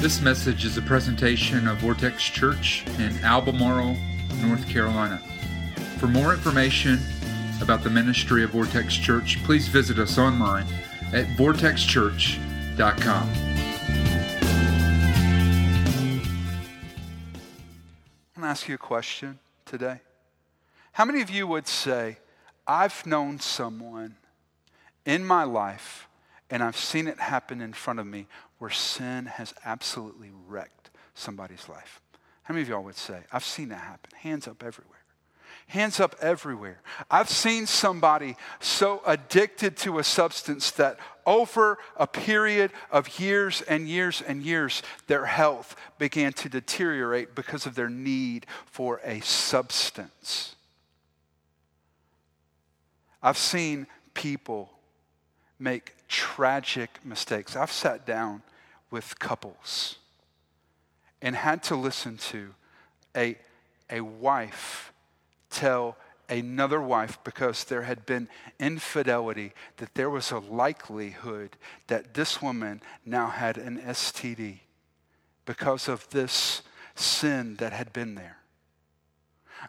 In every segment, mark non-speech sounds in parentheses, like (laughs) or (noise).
This message is a presentation of Vortex Church in Albemarle, North Carolina. For more information about the ministry of Vortex Church, please visit us online at vortexchurch.com. I want to ask you a question today. How many of you would say, I've known someone in my life and I've seen it happen in front of me where sin has absolutely wrecked somebody's life. How many of y'all would say, I've seen that happen? Hands up everywhere. Hands up everywhere. I've seen somebody so addicted to a substance that over a period of years and years and years, their health began to deteriorate because of their need for a substance. I've seen people make tragic mistakes. I've sat down with couples and had to listen to a, a wife tell another wife because there had been infidelity that there was a likelihood that this woman now had an STD because of this sin that had been there.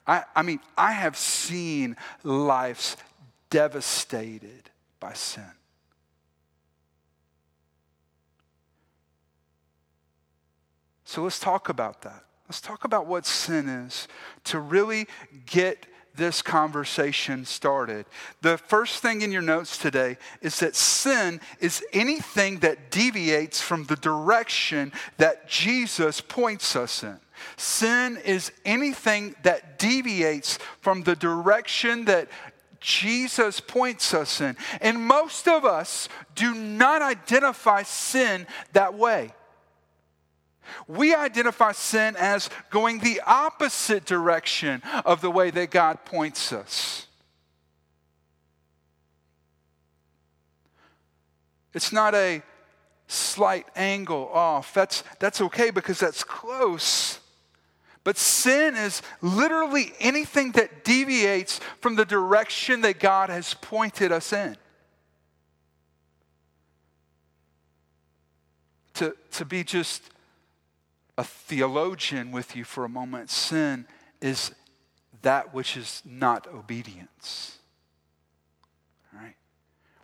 I, I mean, I have seen lives devastated by sin. So let's talk about that. Let's talk about what sin is to really get this conversation started. The first thing in your notes today is that sin is anything that deviates from the direction that Jesus points us in. Sin is anything that deviates from the direction that Jesus points us in. And most of us do not identify sin that way. We identify sin as going the opposite direction of the way that God points us. It's not a slight angle off. That's, that's okay because that's close. But sin is literally anything that deviates from the direction that God has pointed us in. To, to be just a theologian with you for a moment, sin is that which is not obedience. All right?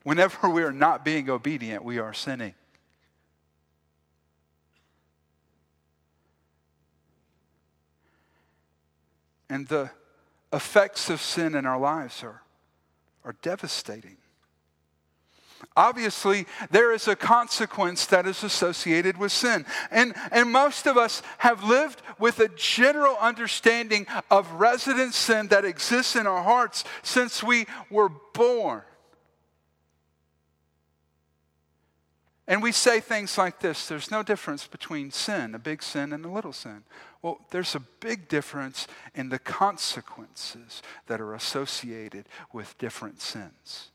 Whenever we are not being obedient, we are sinning. And the effects of sin in our lives are, are devastating. Obviously, there is a consequence that is associated with sin. And, and most of us have lived with a general understanding of resident sin that exists in our hearts since we were born. And we say things like this there's no difference between sin, a big sin, and a little sin. Well, there's a big difference in the consequences that are associated with different sins.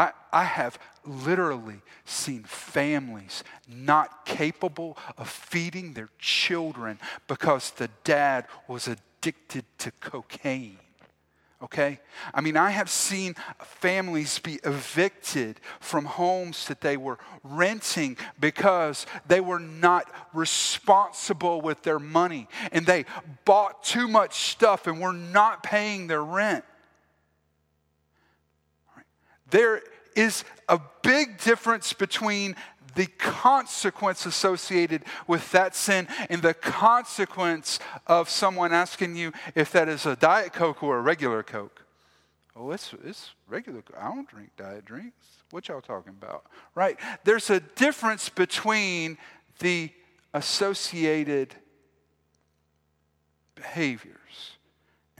I, I have literally seen families not capable of feeding their children because the dad was addicted to cocaine. Okay? I mean, I have seen families be evicted from homes that they were renting because they were not responsible with their money and they bought too much stuff and were not paying their rent. There is a big difference between the consequence associated with that sin and the consequence of someone asking you if that is a Diet Coke or a regular Coke. Oh, it's, it's regular. I don't drink diet drinks. What y'all talking about? Right? There's a difference between the associated behaviors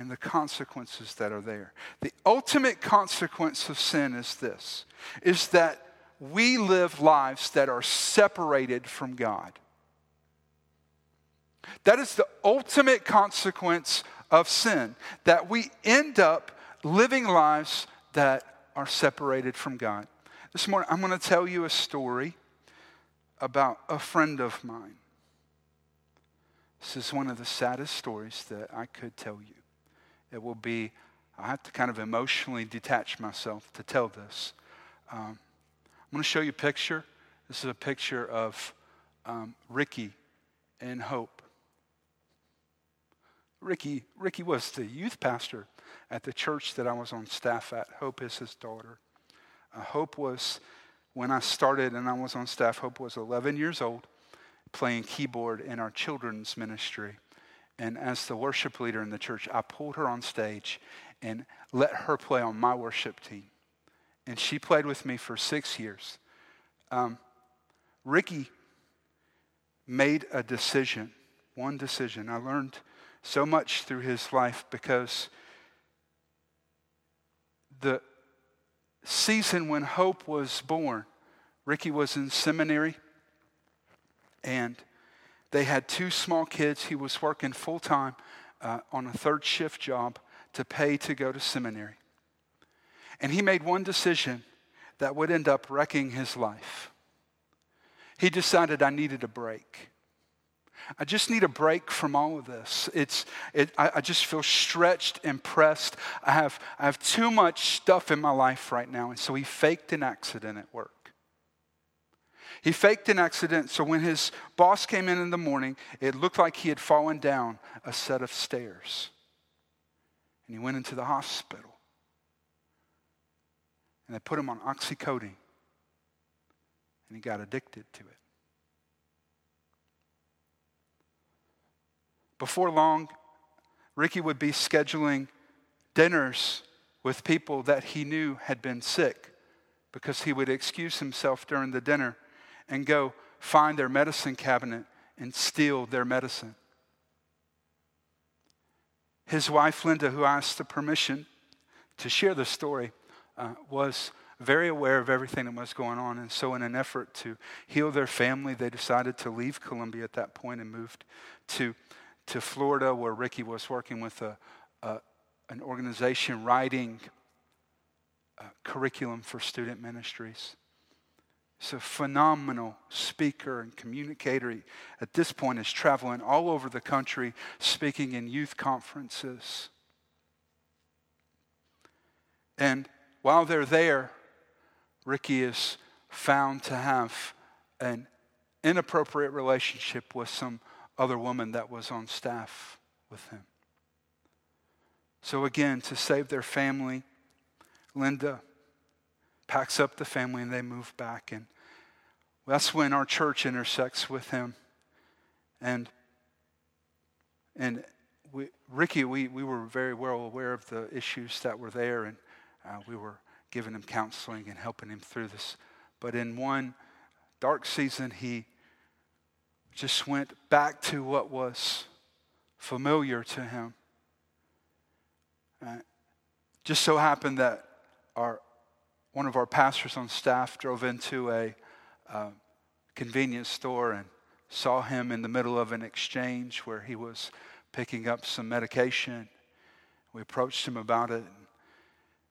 and the consequences that are there. The ultimate consequence of sin is this is that we live lives that are separated from God. That is the ultimate consequence of sin, that we end up living lives that are separated from God. This morning, I'm going to tell you a story about a friend of mine. This is one of the saddest stories that I could tell you. It will be, I have to kind of emotionally detach myself to tell this. Um, I'm going to show you a picture. This is a picture of um, Ricky and Hope. Ricky, Ricky was the youth pastor at the church that I was on staff at. Hope is his daughter. Uh, Hope was, when I started and I was on staff, Hope was 11 years old playing keyboard in our children's ministry. And as the worship leader in the church, I pulled her on stage and let her play on my worship team. And she played with me for six years. Um, Ricky made a decision, one decision. I learned so much through his life because the season when Hope was born, Ricky was in seminary and they had two small kids. He was working full time uh, on a third shift job to pay to go to seminary. And he made one decision that would end up wrecking his life. He decided I needed a break. I just need a break from all of this. It's, it, I, I, just feel stretched and pressed. I have, I have too much stuff in my life right now. And so he faked an accident at work. He faked an accident, so when his boss came in in the morning, it looked like he had fallen down a set of stairs. And he went into the hospital. And they put him on oxycodone. And he got addicted to it. Before long, Ricky would be scheduling dinners with people that he knew had been sick because he would excuse himself during the dinner and go find their medicine cabinet and steal their medicine. His wife, Linda, who asked the permission to share the story, uh, was very aware of everything that was going on. And so, in an effort to heal their family, they decided to leave Columbia at that point and moved to to Florida, where Ricky was working with a, a an organization writing a curriculum for student ministries. He's a phenomenal speaker and communicator. He, at this point, is traveling all over the country, speaking in youth conferences. And while they're there, Ricky is found to have an inappropriate relationship with some other woman that was on staff with him. So, again, to save their family, Linda packs up the family and they move back. And that's when our church intersects with him. And, and we, Ricky, we, we were very well aware of the issues that were there, and uh, we were giving him counseling and helping him through this. But in one dark season, he just went back to what was familiar to him. Uh, just so happened that our, one of our pastors on staff drove into a uh, convenience store and saw him in the middle of an exchange where he was picking up some medication. We approached him about it.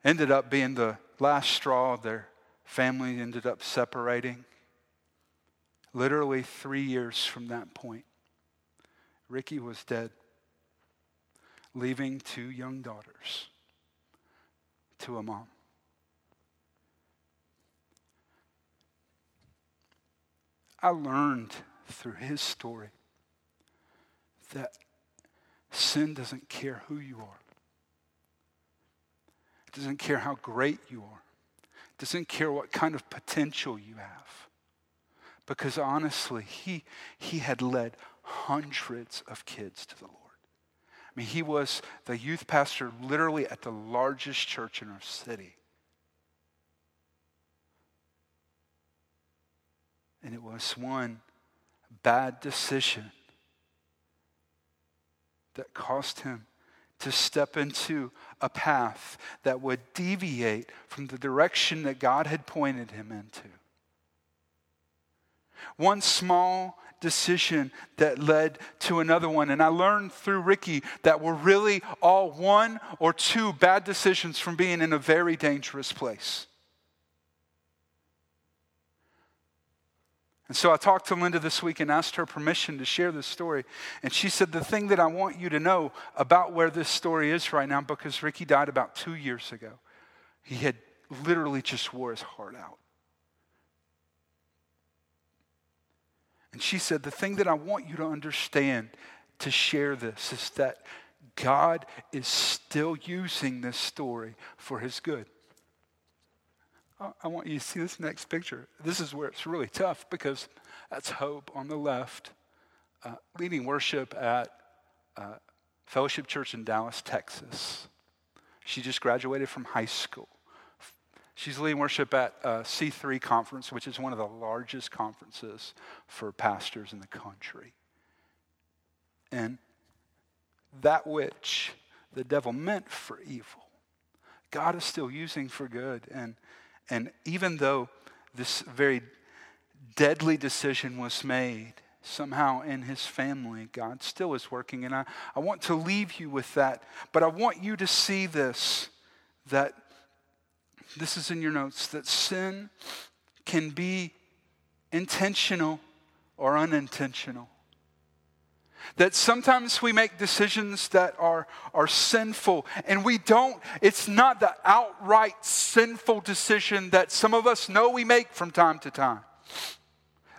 ended up being the last straw. Their family ended up separating. Literally three years from that point, Ricky was dead, leaving two young daughters to a mom. I learned through his story that sin doesn't care who you are. It doesn't care how great you are. It doesn't care what kind of potential you have. Because honestly, he, he had led hundreds of kids to the Lord. I mean, he was the youth pastor literally at the largest church in our city. And it was one bad decision that caused him to step into a path that would deviate from the direction that God had pointed him into. One small decision that led to another one. And I learned through Ricky that we're really all one or two bad decisions from being in a very dangerous place. And so I talked to Linda this week and asked her permission to share this story. And she said, The thing that I want you to know about where this story is right now, because Ricky died about two years ago, he had literally just wore his heart out. And she said, The thing that I want you to understand to share this is that God is still using this story for his good. I want you to see this next picture. This is where it's really tough because that's Hope on the left, uh, leading worship at uh, Fellowship Church in Dallas, Texas. She just graduated from high school. She's leading worship at uh, C3 Conference, which is one of the largest conferences for pastors in the country. And that which the devil meant for evil, God is still using for good. And, and even though this very deadly decision was made, somehow in his family, God still is working. And I, I want to leave you with that, but I want you to see this that this is in your notes, that sin can be intentional or unintentional. That sometimes we make decisions that are, are sinful, and we don't, it's not the outright sinful decision that some of us know we make from time to time.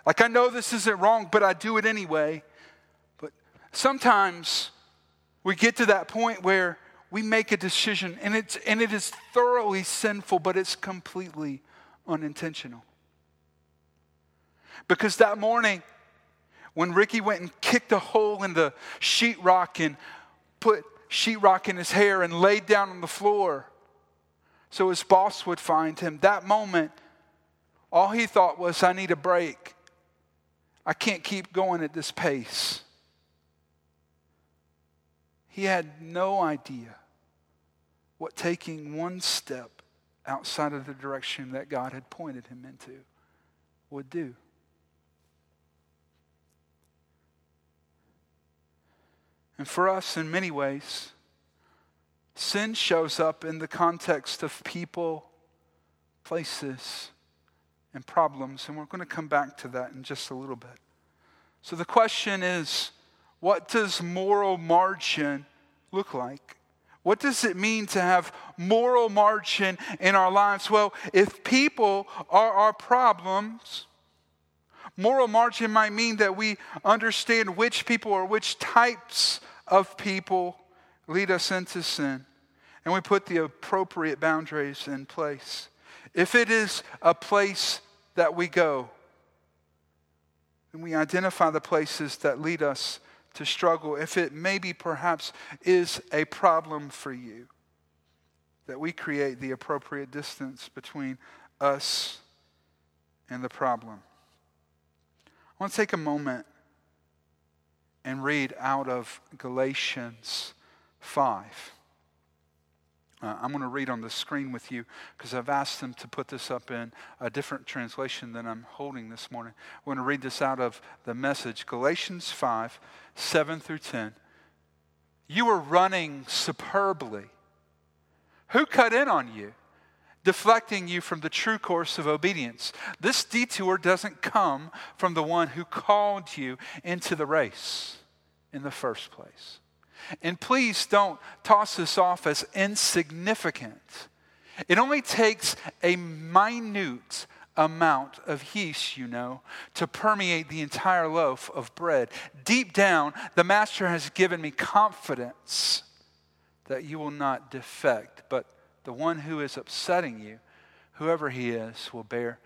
Like, I know this isn't wrong, but I do it anyway. But sometimes we get to that point where we make a decision and, it's, and it is thoroughly sinful, but it's completely unintentional. Because that morning, when Ricky went and kicked a hole in the sheetrock and put sheetrock in his hair and laid down on the floor so his boss would find him, that moment, all he thought was, I need a break. I can't keep going at this pace. He had no idea what taking one step outside of the direction that God had pointed him into would do. And for us, in many ways, sin shows up in the context of people, places, and problems. And we're going to come back to that in just a little bit. So the question is what does moral margin look like? What does it mean to have moral margin in our lives? Well, if people are our problems, moral margin might mean that we understand which people or which types of people lead us into sin. And we put the appropriate boundaries in place. If it is a place that we go, then we identify the places that lead us to struggle, if it maybe perhaps is a problem for you, that we create the appropriate distance between us and the problem. I want to take a moment and read out of Galatians 5. Uh, I'm going to read on the screen with you because I've asked them to put this up in a different translation than I'm holding this morning. I want to read this out of the message Galatians 5 7 through 10. You were running superbly. Who cut in on you, deflecting you from the true course of obedience? This detour doesn't come from the one who called you into the race in the first place. And please don't toss this off as insignificant. It only takes a minute amount of yeast, you know, to permeate the entire loaf of bread. Deep down, the Master has given me confidence that you will not defect, but the one who is upsetting you, whoever he is, will bear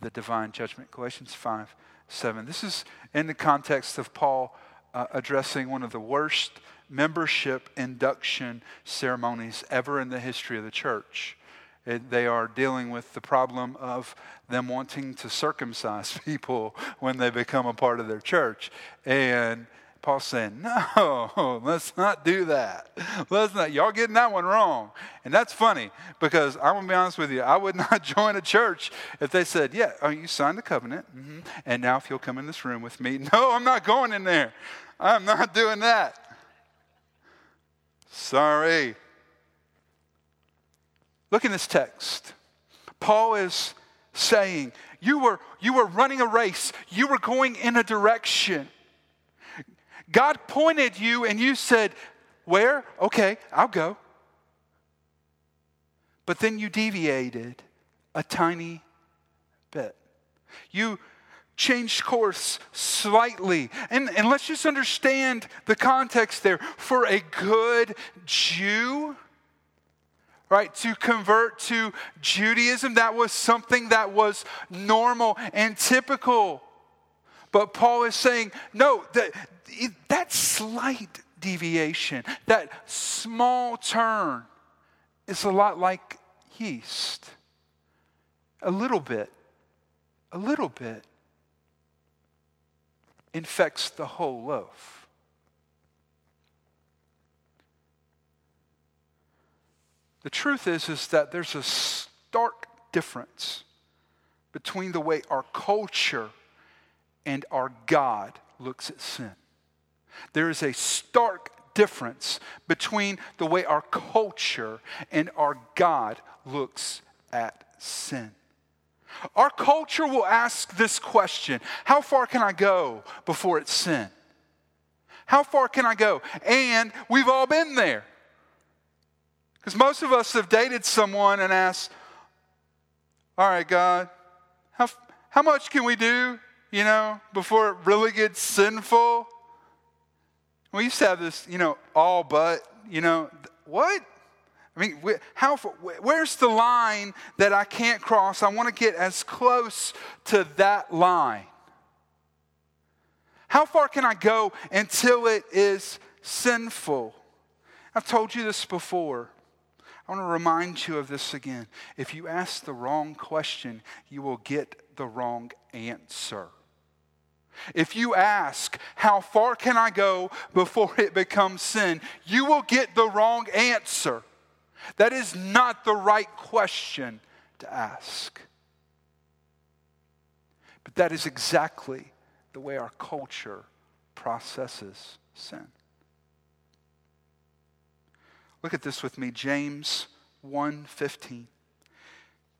the divine judgment. Galatians 5 7. This is in the context of Paul uh, addressing one of the worst membership induction ceremonies ever in the history of the church. It, they are dealing with the problem of them wanting to circumcise (laughs) people when they become a part of their church. And Paul's saying, no, (laughs) let's not do that. Let's not. Y'all getting that one wrong. And that's funny because I'm going to be honest with you. I would (laughs) not join a church if they said, yeah, oh, you signed the covenant. Mm-hmm. And now if you'll come in this room with me. (laughs) No, I'm not going in there. I'm not doing that. Sorry. Look in this text. Paul is saying, you were, you were running a race, you were going in a direction. God pointed you and you said, Where? Okay, I'll go. But then you deviated a tiny bit. You changed course slightly. And, and let's just understand the context there. For a good Jew, right, to convert to Judaism, that was something that was normal and typical. But Paul is saying, no, that slight deviation, that small turn, is a lot like yeast. A little bit, a little bit infects the whole loaf. The truth is, is that there's a stark difference between the way our culture and our God looks at sin. There is a stark difference between the way our culture and our God looks at sin. Our culture will ask this question How far can I go before it's sin? How far can I go? And we've all been there. Because most of us have dated someone and asked, All right, God, how, how much can we do, you know, before it really gets sinful? We used to have this, you know, all but, you know, what? I mean, how, where's the line that I can't cross? I want to get as close to that line. How far can I go until it is sinful? I've told you this before. I want to remind you of this again. If you ask the wrong question, you will get the wrong answer. If you ask, How far can I go before it becomes sin? you will get the wrong answer. That is not the right question to ask. But that is exactly the way our culture processes sin. Look at this with me, James 1:15.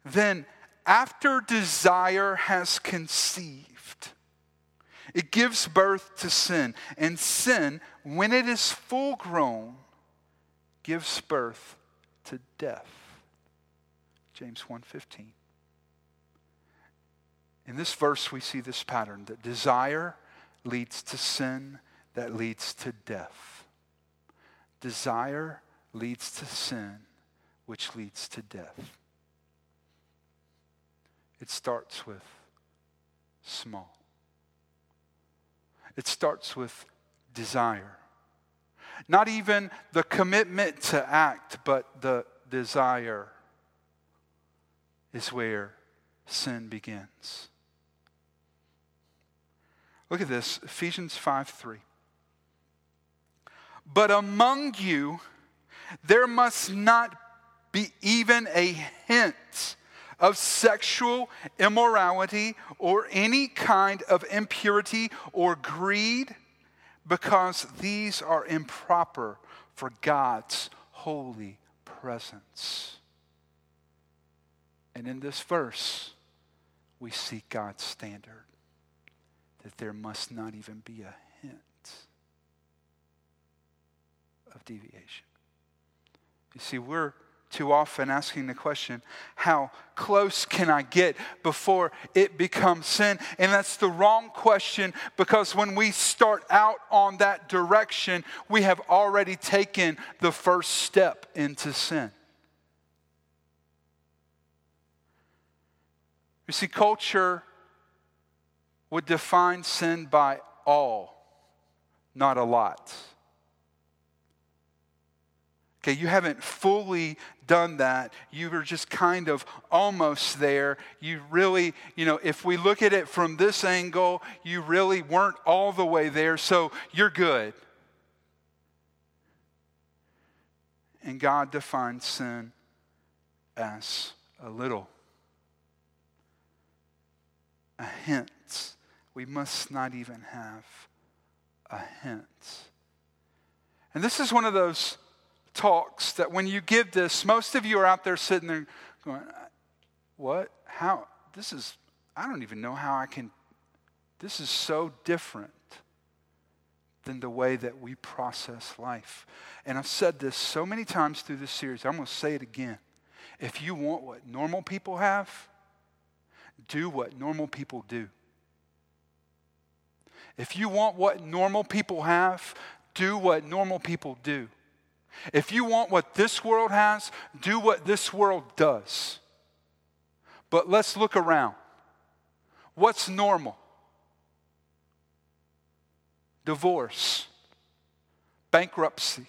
Then after desire has conceived, it gives birth to sin, and sin, when it is full grown, gives birth to death. James 1:15. In this verse we see this pattern that desire leads to sin that leads to death. Desire leads to sin which leads to death. It starts with small. It starts with desire. Not even the commitment to act, but the desire is where sin begins. Look at this Ephesians 5 3. But among you, there must not be even a hint of sexual immorality or any kind of impurity or greed because these are improper for God's holy presence. And in this verse, we see God's standard that there must not even be a hint of deviation. You see, we're too often asking the question, how close can I get before it becomes sin? And that's the wrong question because when we start out on that direction, we have already taken the first step into sin. You see, culture would define sin by all, not a lot. Okay, you haven't fully done that. You were just kind of almost there. You really, you know, if we look at it from this angle, you really weren't all the way there, so you're good. And God defines sin as a little, a hint. We must not even have a hint. And this is one of those talks that when you give this, most of you are out there sitting there going, What? How? This is, I don't even know how I can, this is so different than the way that we process life. And I've said this so many times through this series, I'm going to say it again. If you want what normal people have, do what normal people do. If you want what normal people have, do what normal people do. If you want what this world has, do what this world does. But let's look around. What's normal? Divorce, bankruptcy,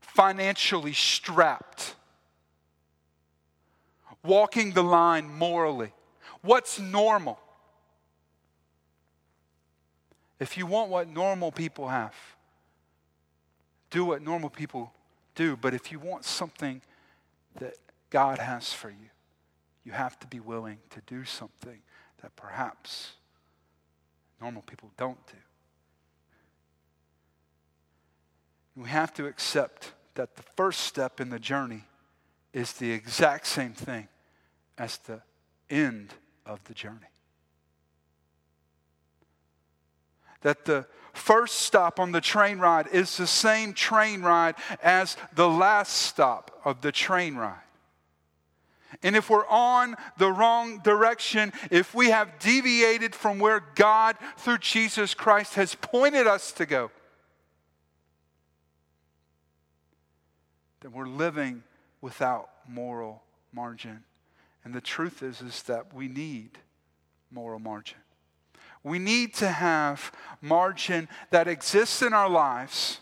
financially strapped, walking the line morally. What's normal? If you want what normal people have, do what normal people do. But if you want something that God has for you, you have to be willing to do something that perhaps normal people don't do. We have to accept that the first step in the journey is the exact same thing as the end of the journey. That the first stop on the train ride is the same train ride as the last stop of the train ride. And if we're on the wrong direction, if we have deviated from where God, through Jesus Christ, has pointed us to go, then we're living without moral margin. And the truth is, is that we need moral margin. We need to have margin that exists in our lives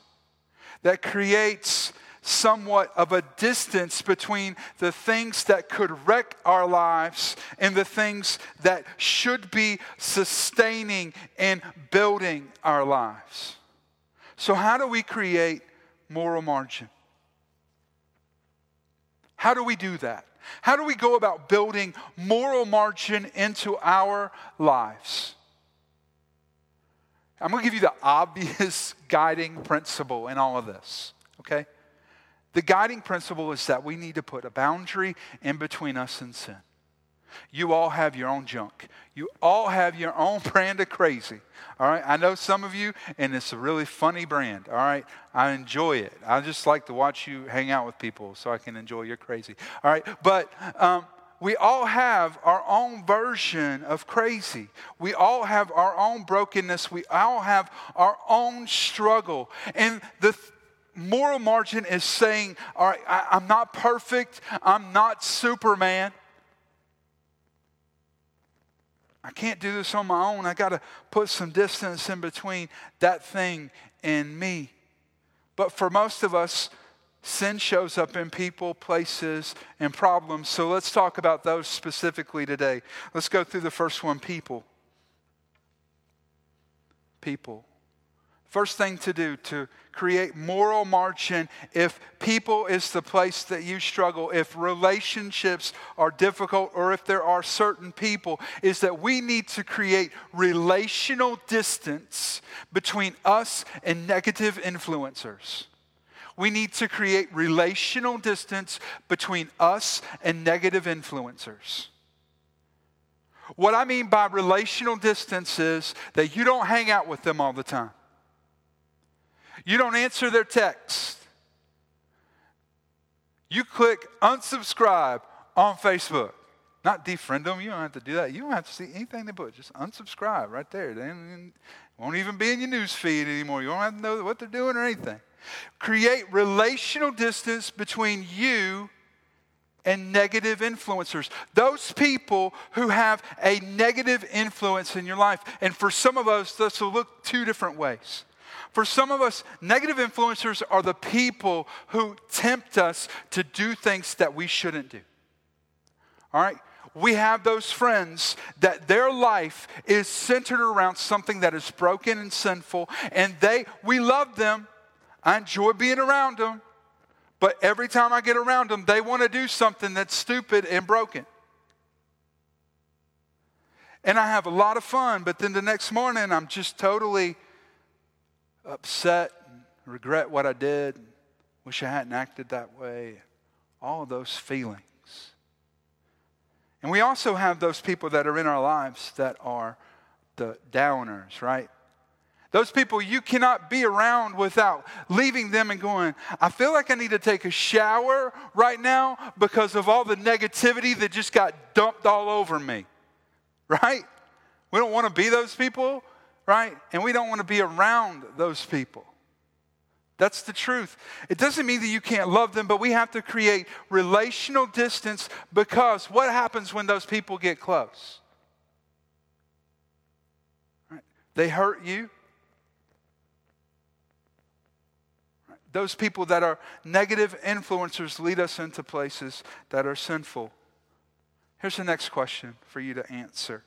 that creates somewhat of a distance between the things that could wreck our lives and the things that should be sustaining and building our lives. So, how do we create moral margin? How do we do that? How do we go about building moral margin into our lives? I'm going to give you the obvious (laughs) guiding principle in all of this, okay? The guiding principle is that we need to put a boundary in between us and sin. You all have your own junk. You all have your own (laughs) brand of crazy. All right. I know some of you, and it's a really funny brand. All right. I enjoy it. I just like to watch you hang out with people so I can enjoy your crazy. All right. But um, we all have our own version of crazy. We all have our own brokenness. We all have our own struggle. And the th- moral margin is saying, all right, I, I'm not perfect. I'm not Superman. I can't do this on my own. I got to put some distance in between that thing and me. But for most of us, sin shows up in people, places, and problems. So let's talk about those specifically today. Let's go through the first one people. People. First thing to do to create moral margin if people is the place that you struggle, if relationships are difficult, or if there are certain people, is that we need to create relational distance between us and negative influencers. We need to create relational distance between us and negative influencers. What I mean by relational distance is that you don't hang out with them all the time. You don't answer their texts. You click unsubscribe on Facebook. Not defriend them. You don't have to do that. You don't have to see anything they put. Just unsubscribe right there. They won't even be in your news feed anymore. You don't have to know what they're doing or anything. Create relational distance between you and negative influencers. Those people who have a negative influence in your life. And for some of us, this will look two different ways. For some of us, negative influencers are the people who tempt us to do things that we shouldn't do. All right? We have those friends that their life is centered around something that is broken and sinful, and they, we love them. I enjoy being around them. But every time I get around them, they want to do something that's stupid and broken. And I have a lot of fun, but then the next morning, I'm just totally upset and regret what I did, wish I hadn't acted that way, all those feelings. And we also have those people that are in our lives that are the downers, right? Those people you cannot be around without leaving them and going, I feel like I need to take a shower right now because of all the negativity that just got dumped all over me, right? We don't want to be those people, right? And we don't want to be around those people. That's the truth. It doesn't mean that you can't love them, but we have to create relational distance because what happens when those people get close? Right? They hurt you. Those people that are negative influencers lead us into places that are sinful. Here's the next question for you to answer.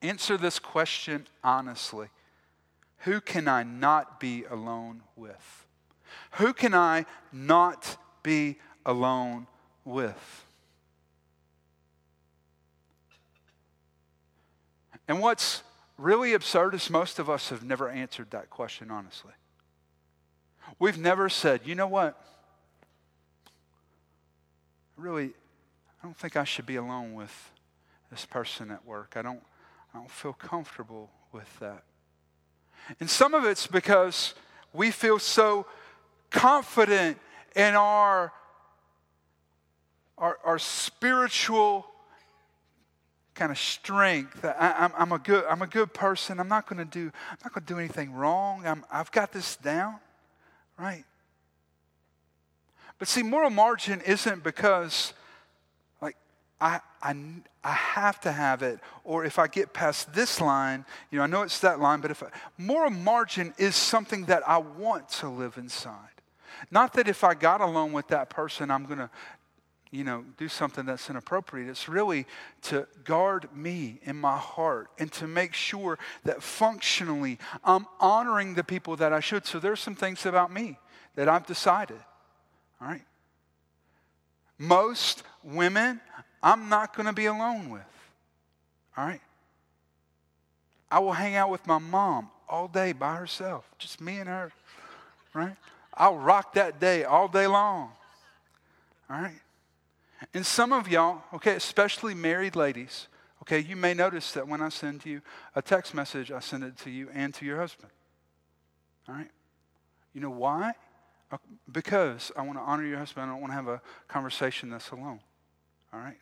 Answer this question honestly. Who can I not be alone with? Who can I not be alone with? And what's really absurd is most of us have never answered that question honestly. We've never said, you know what? Really, I don't think I should be alone with this person at work. I don't, I don't feel comfortable with that. And some of it's because we feel so confident in our, our, our spiritual kind of strength. I, am a good, I'm a good person. I'm not going to do, I'm not going to do anything wrong. I'm, I've got this down, right? But see, moral margin isn't because like, I, I, I have to have it, or if I get past this line, you know, I know it's that line, but if I, moral margin is something that I want to live inside. Not that if I got alone with that person, I'm going to, you know, do something that's inappropriate. It's really to guard me in my heart and to make sure that functionally I'm honoring the people that I should. So there's some things about me that I've decided. All right. Most women I'm not going to be alone with. All right? I will hang out with my mom all day by herself, just me and her. Right? I'll rock that day all day long. All right? And some of y'all, okay, especially married ladies, okay, you may notice that when I send you a text message, I send it to you and to your husband. All right? You know why? Uh, because I want to honor your husband. I don't want to have a conversation that's alone. All right?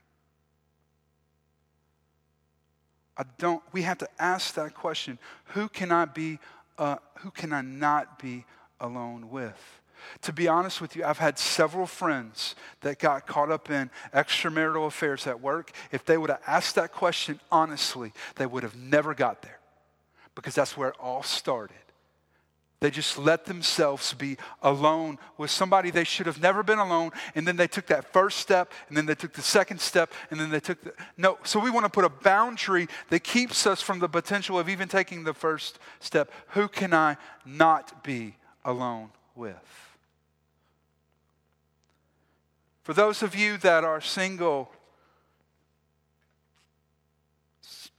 I don't, we have to ask that question who can I be, uh, who can I not be alone with? To be honest with you, I've had several friends that got caught up in extramarital affairs at work. If they would have asked that question honestly, they would have never got there because that's where it all started. They just let themselves be alone with somebody they should have never been alone. And then they took that first step, and then they took the second step, and then they took the. No, so we want to put a boundary that keeps us from the potential of even taking the first step. Who can I not be alone with? For those of you that are single,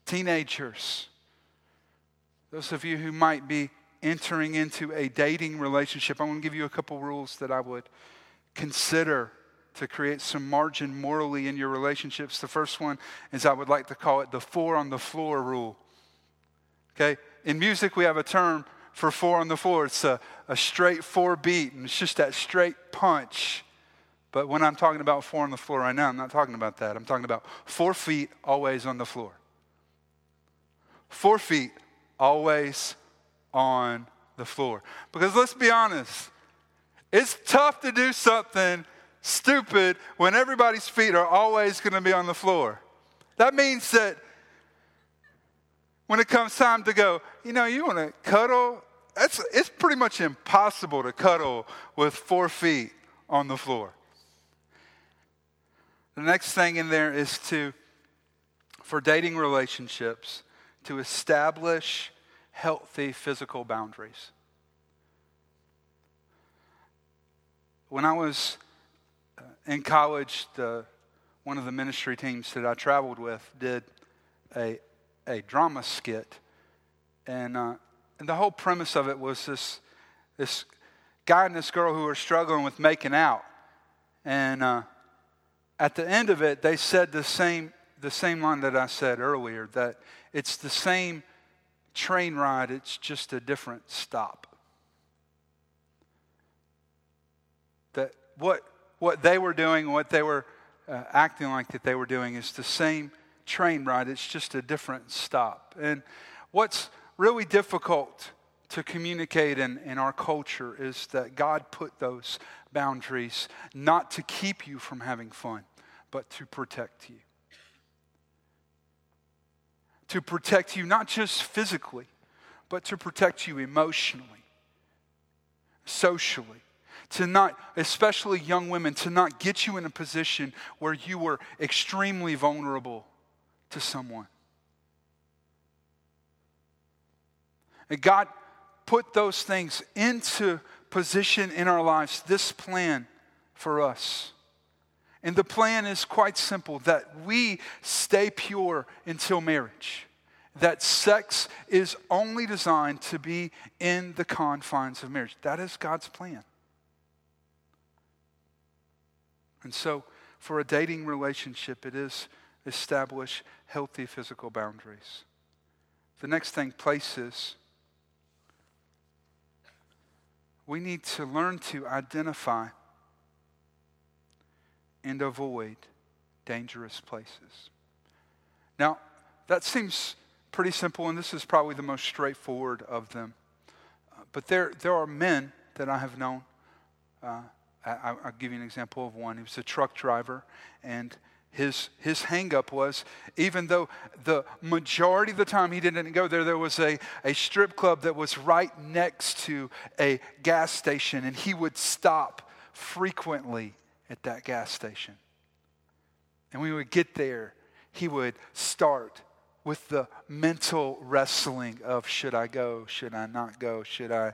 teenagers, those of you who might be entering into a dating relationship, I want to give you a couple rules that I would consider to create some margin morally in your relationships. The first one is I would like to call it the four on the floor rule. Okay? In music, we have a term for four on the floor. It's a, a straight four beat, and it's just that straight punch. But when I'm talking about four on the floor right now, I'm not talking about that. I'm talking about four feet always on the floor. Four feet always on the floor. Because let's be honest, it's tough to do something stupid when everybody's feet are always going to be on the floor. That means that when it comes time to go, you know, you want to cuddle, it's, it's pretty much impossible to cuddle with four feet on the floor. The next thing in there is to, for dating relationships, to establish healthy physical boundaries. When I was uh, in college, the, one of the ministry teams that I traveled with did a, a drama skit. And, uh, and the whole premise of it was this, this guy and this girl who were struggling with making out. And uh, at the end of it, they said the same, the same line that I said earlier that it's the same train ride, it's just a different stop. That what, what they were doing, what they were uh, acting like that they were doing is the same train ride, it's just a different stop. And what's really difficult to communicate in, in our culture is that God put those boundaries not to keep you from having fun, but to protect you. To protect you not just physically, but to protect you emotionally, socially. To not, especially young women, to not get you in a position where you were extremely vulnerable to someone. And God put those things into position in our lives, this plan for us. And the plan is quite simple that we stay pure until marriage. That sex is only designed to be in the confines of marriage. That is God's plan. And so, for a dating relationship, it is establish healthy physical boundaries. The next thing, places we need to learn to identify and avoid dangerous places. Now, that seems pretty simple, and this is probably the most straightforward of them. Uh, but there, there are men that I have known. Uh, I, will give you an example of one. He was a truck driver, and his, his hangup was even though the majority of the time he didn't go there, there was a, a strip club that was right next to a gas station, and he would stop frequently at that gas station. And we would get there, he would start with the mental wrestling of should I go, should I not go, should I?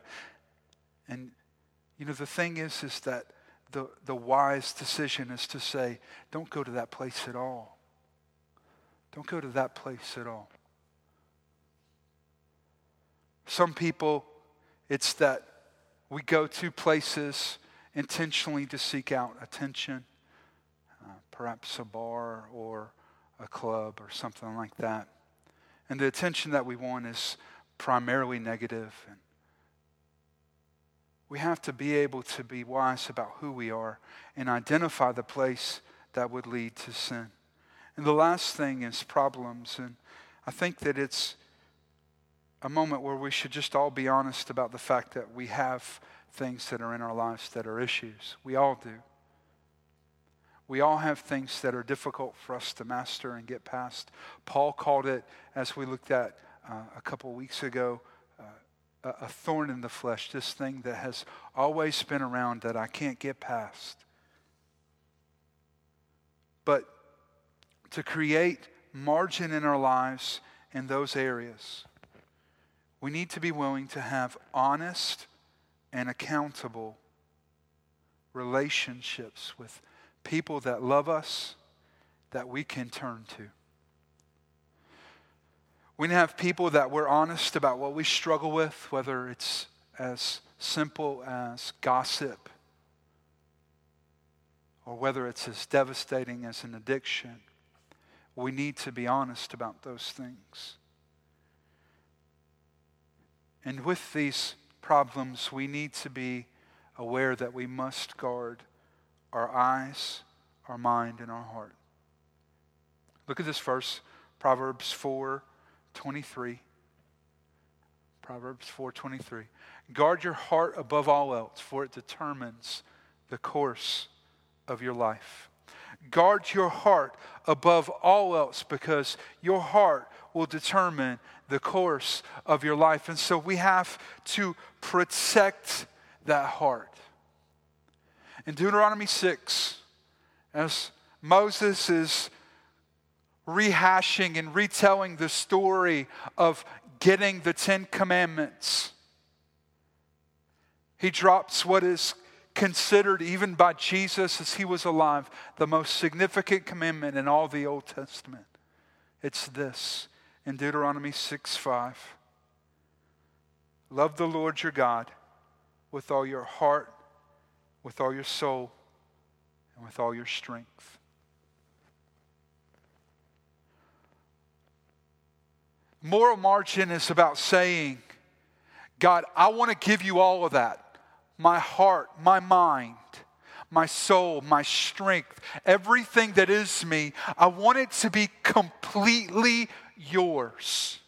And you know, the thing is, is that the, the wise decision is to say, don't go to that place at all. Don't go to that place at all. Some people, it's that we go to places intentionally to seek out attention, uh, perhaps a bar or a club or something like that. And the attention that we want is primarily negative and we have to be able to be wise about who we are and identify the place that would lead to sin. And the last thing is problems. And I think that it's a moment where we should just all be honest about the fact that we have things that are in our lives that are issues. We all do. We all have things that are difficult for us to master and get past. Paul called it, as we looked at uh, a couple weeks ago, a, a thorn in the flesh, this thing that has always been around that I can't get past. But to create margin in our lives in those areas, we need to be willing to have honest and accountable relationships with people that love us that we can turn to. We to have people that we're honest about what we struggle with, whether it's as simple as gossip or whether it's as devastating as an addiction. We need to be honest about those things. And with these problems, we need to be aware that we must guard our eyes, our mind, and our heart. Look at this verse, Proverbs 4 23. Proverbs 4:23. Guard your heart above all else, for it determines the course of your life. Guard your heart above all else because your heart will determine the course of your life. And so we have to protect that heart. In Deuteronomy 6, as Moses is rehashing and retelling the story of getting the Ten Commandments. He drops what is considered, even by Jesus as he was alive, the most significant commandment in all the Old Testament. It's this in Deuteronomy 6 5. Love the Lord your God with all your heart, with all your soul, and with all your strength. Moral margin is about saying, God, I want to give you all of that my heart, my mind, my soul, my strength, everything that is me, I want it to be completely yours.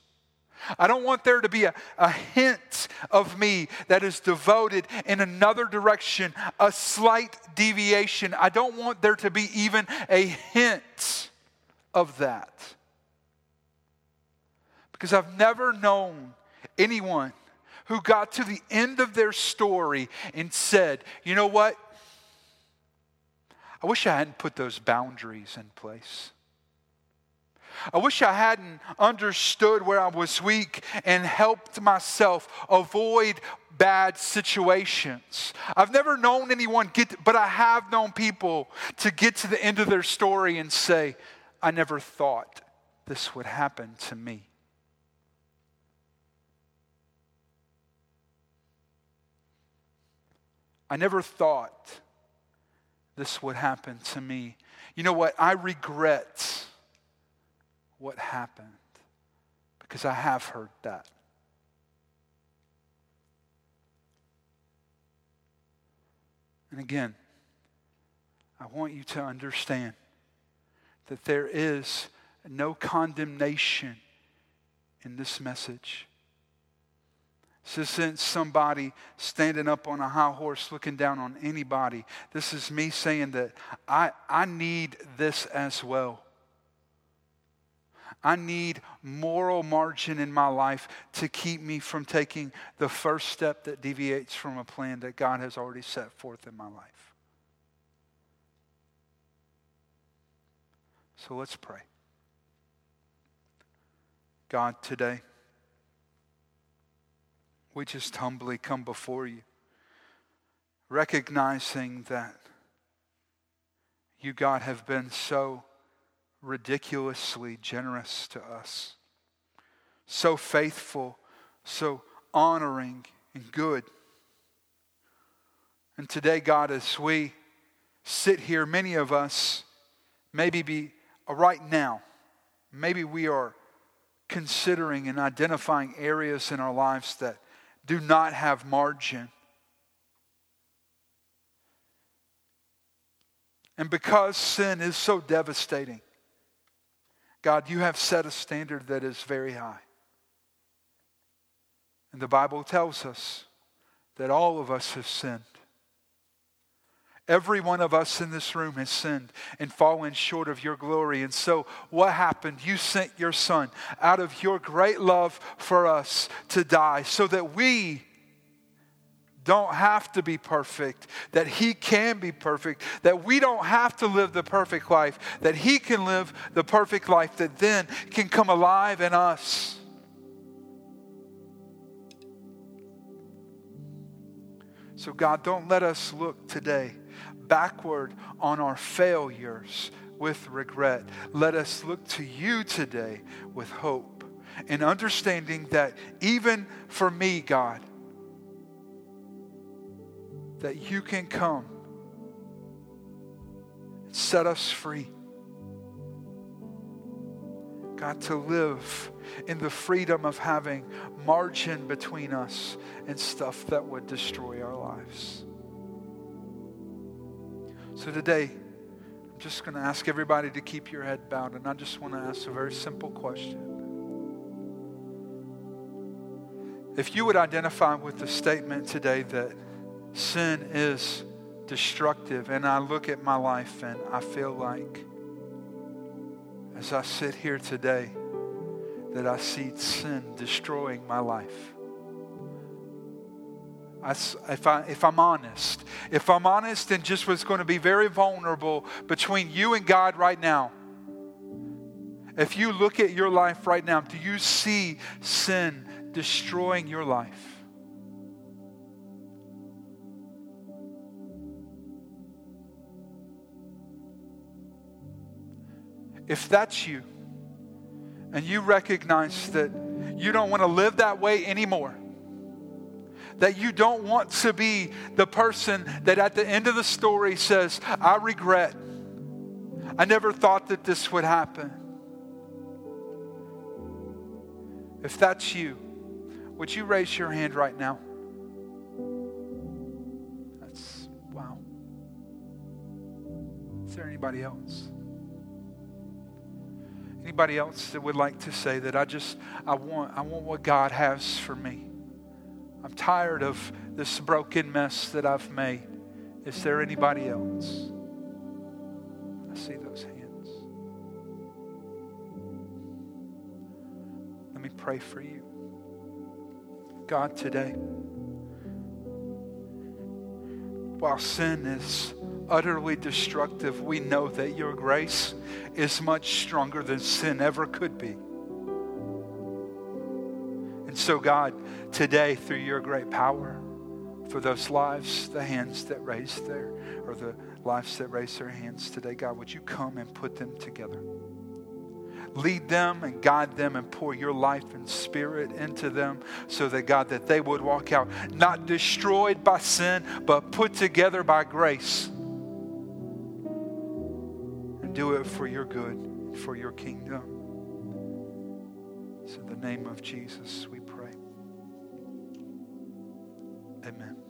I don't want there to be a, a hint of me that is devoted in another direction, a slight deviation. I don't want there to be even a hint of that. Because I've never known anyone who got to the end of their story and said, you know what? I wish I hadn't put those boundaries in place. I wish I hadn't understood where I was weak and helped myself avoid bad situations. I've never known anyone get, to, but I have known people to get to the end of their story and say, I never thought this would happen to me. I never thought this would happen to me. You know what? I regret what happened because I have heard that. And again, I want you to understand that there is no condemnation in this message. This isn't somebody standing up on a high horse looking down on anybody. This is me saying that I, I need this as well. I need moral margin in my life to keep me from taking the first step that deviates from a plan that God has already set forth in my life. So let's pray. God, today, we just humbly come before you, recognizing that you, God, have been so ridiculously generous to us, so faithful, so honoring and good. And today, God, as we sit here, many of us maybe be uh, right now, maybe we are considering and identifying areas in our lives that do not have margin. And because sin is so devastating, God, you have set a standard that is very high. And the Bible tells us that all of us have sinned. Every one of us in this room has sinned and fallen short of your glory. And so, what happened? You sent your son out of your great love for us to die so that we don't have to be perfect, that He can be perfect, that we don't have to live the perfect life, that He can live the perfect life that then can come alive in us. So, God, don't let us look today backward on our failures with regret. Let us look to you today with hope and understanding that even for me, God, that you can come and set us free. God, to live in the freedom of having margin between us and stuff that would destroy our lives. So today, I'm just going to ask everybody to keep your head bowed, and I just want to ask a very simple question. If you would identify with the statement today that sin is destructive. And I look at my life and I feel like, as I sit here today, that I see sin destroying my life. I, if, I, if I'm honest, if I'm honest and just was going to be very vulnerable between you and God right now, if you look at your life right now, do you see sin destroying your life? If that's you, and you recognize that you don't want to live that way anymore, that you don't want to be the person that at the end of the story says, I regret. I never thought that this would happen. If that's you, would you raise your hand right now? That's wow. Is there anybody else? Anybody else that would like to say that I just I want I want what God has for me. I'm tired of this broken mess that I've made. Is there anybody else? I see those hands. Let me pray for you. God, today, while sin is utterly destructive, we know that your grace is much stronger than sin ever could be. And so, God, today, through your great power, for those lives, the hands that raised there, or the lives that raised their hands today, God, would you come and put them together? Lead them and guide them and pour your life and spirit into them so that, God, that they would walk out not destroyed by sin, but put together by grace. And do it for your good, for your kingdom. So, in the name of Jesus, we pray. Amen.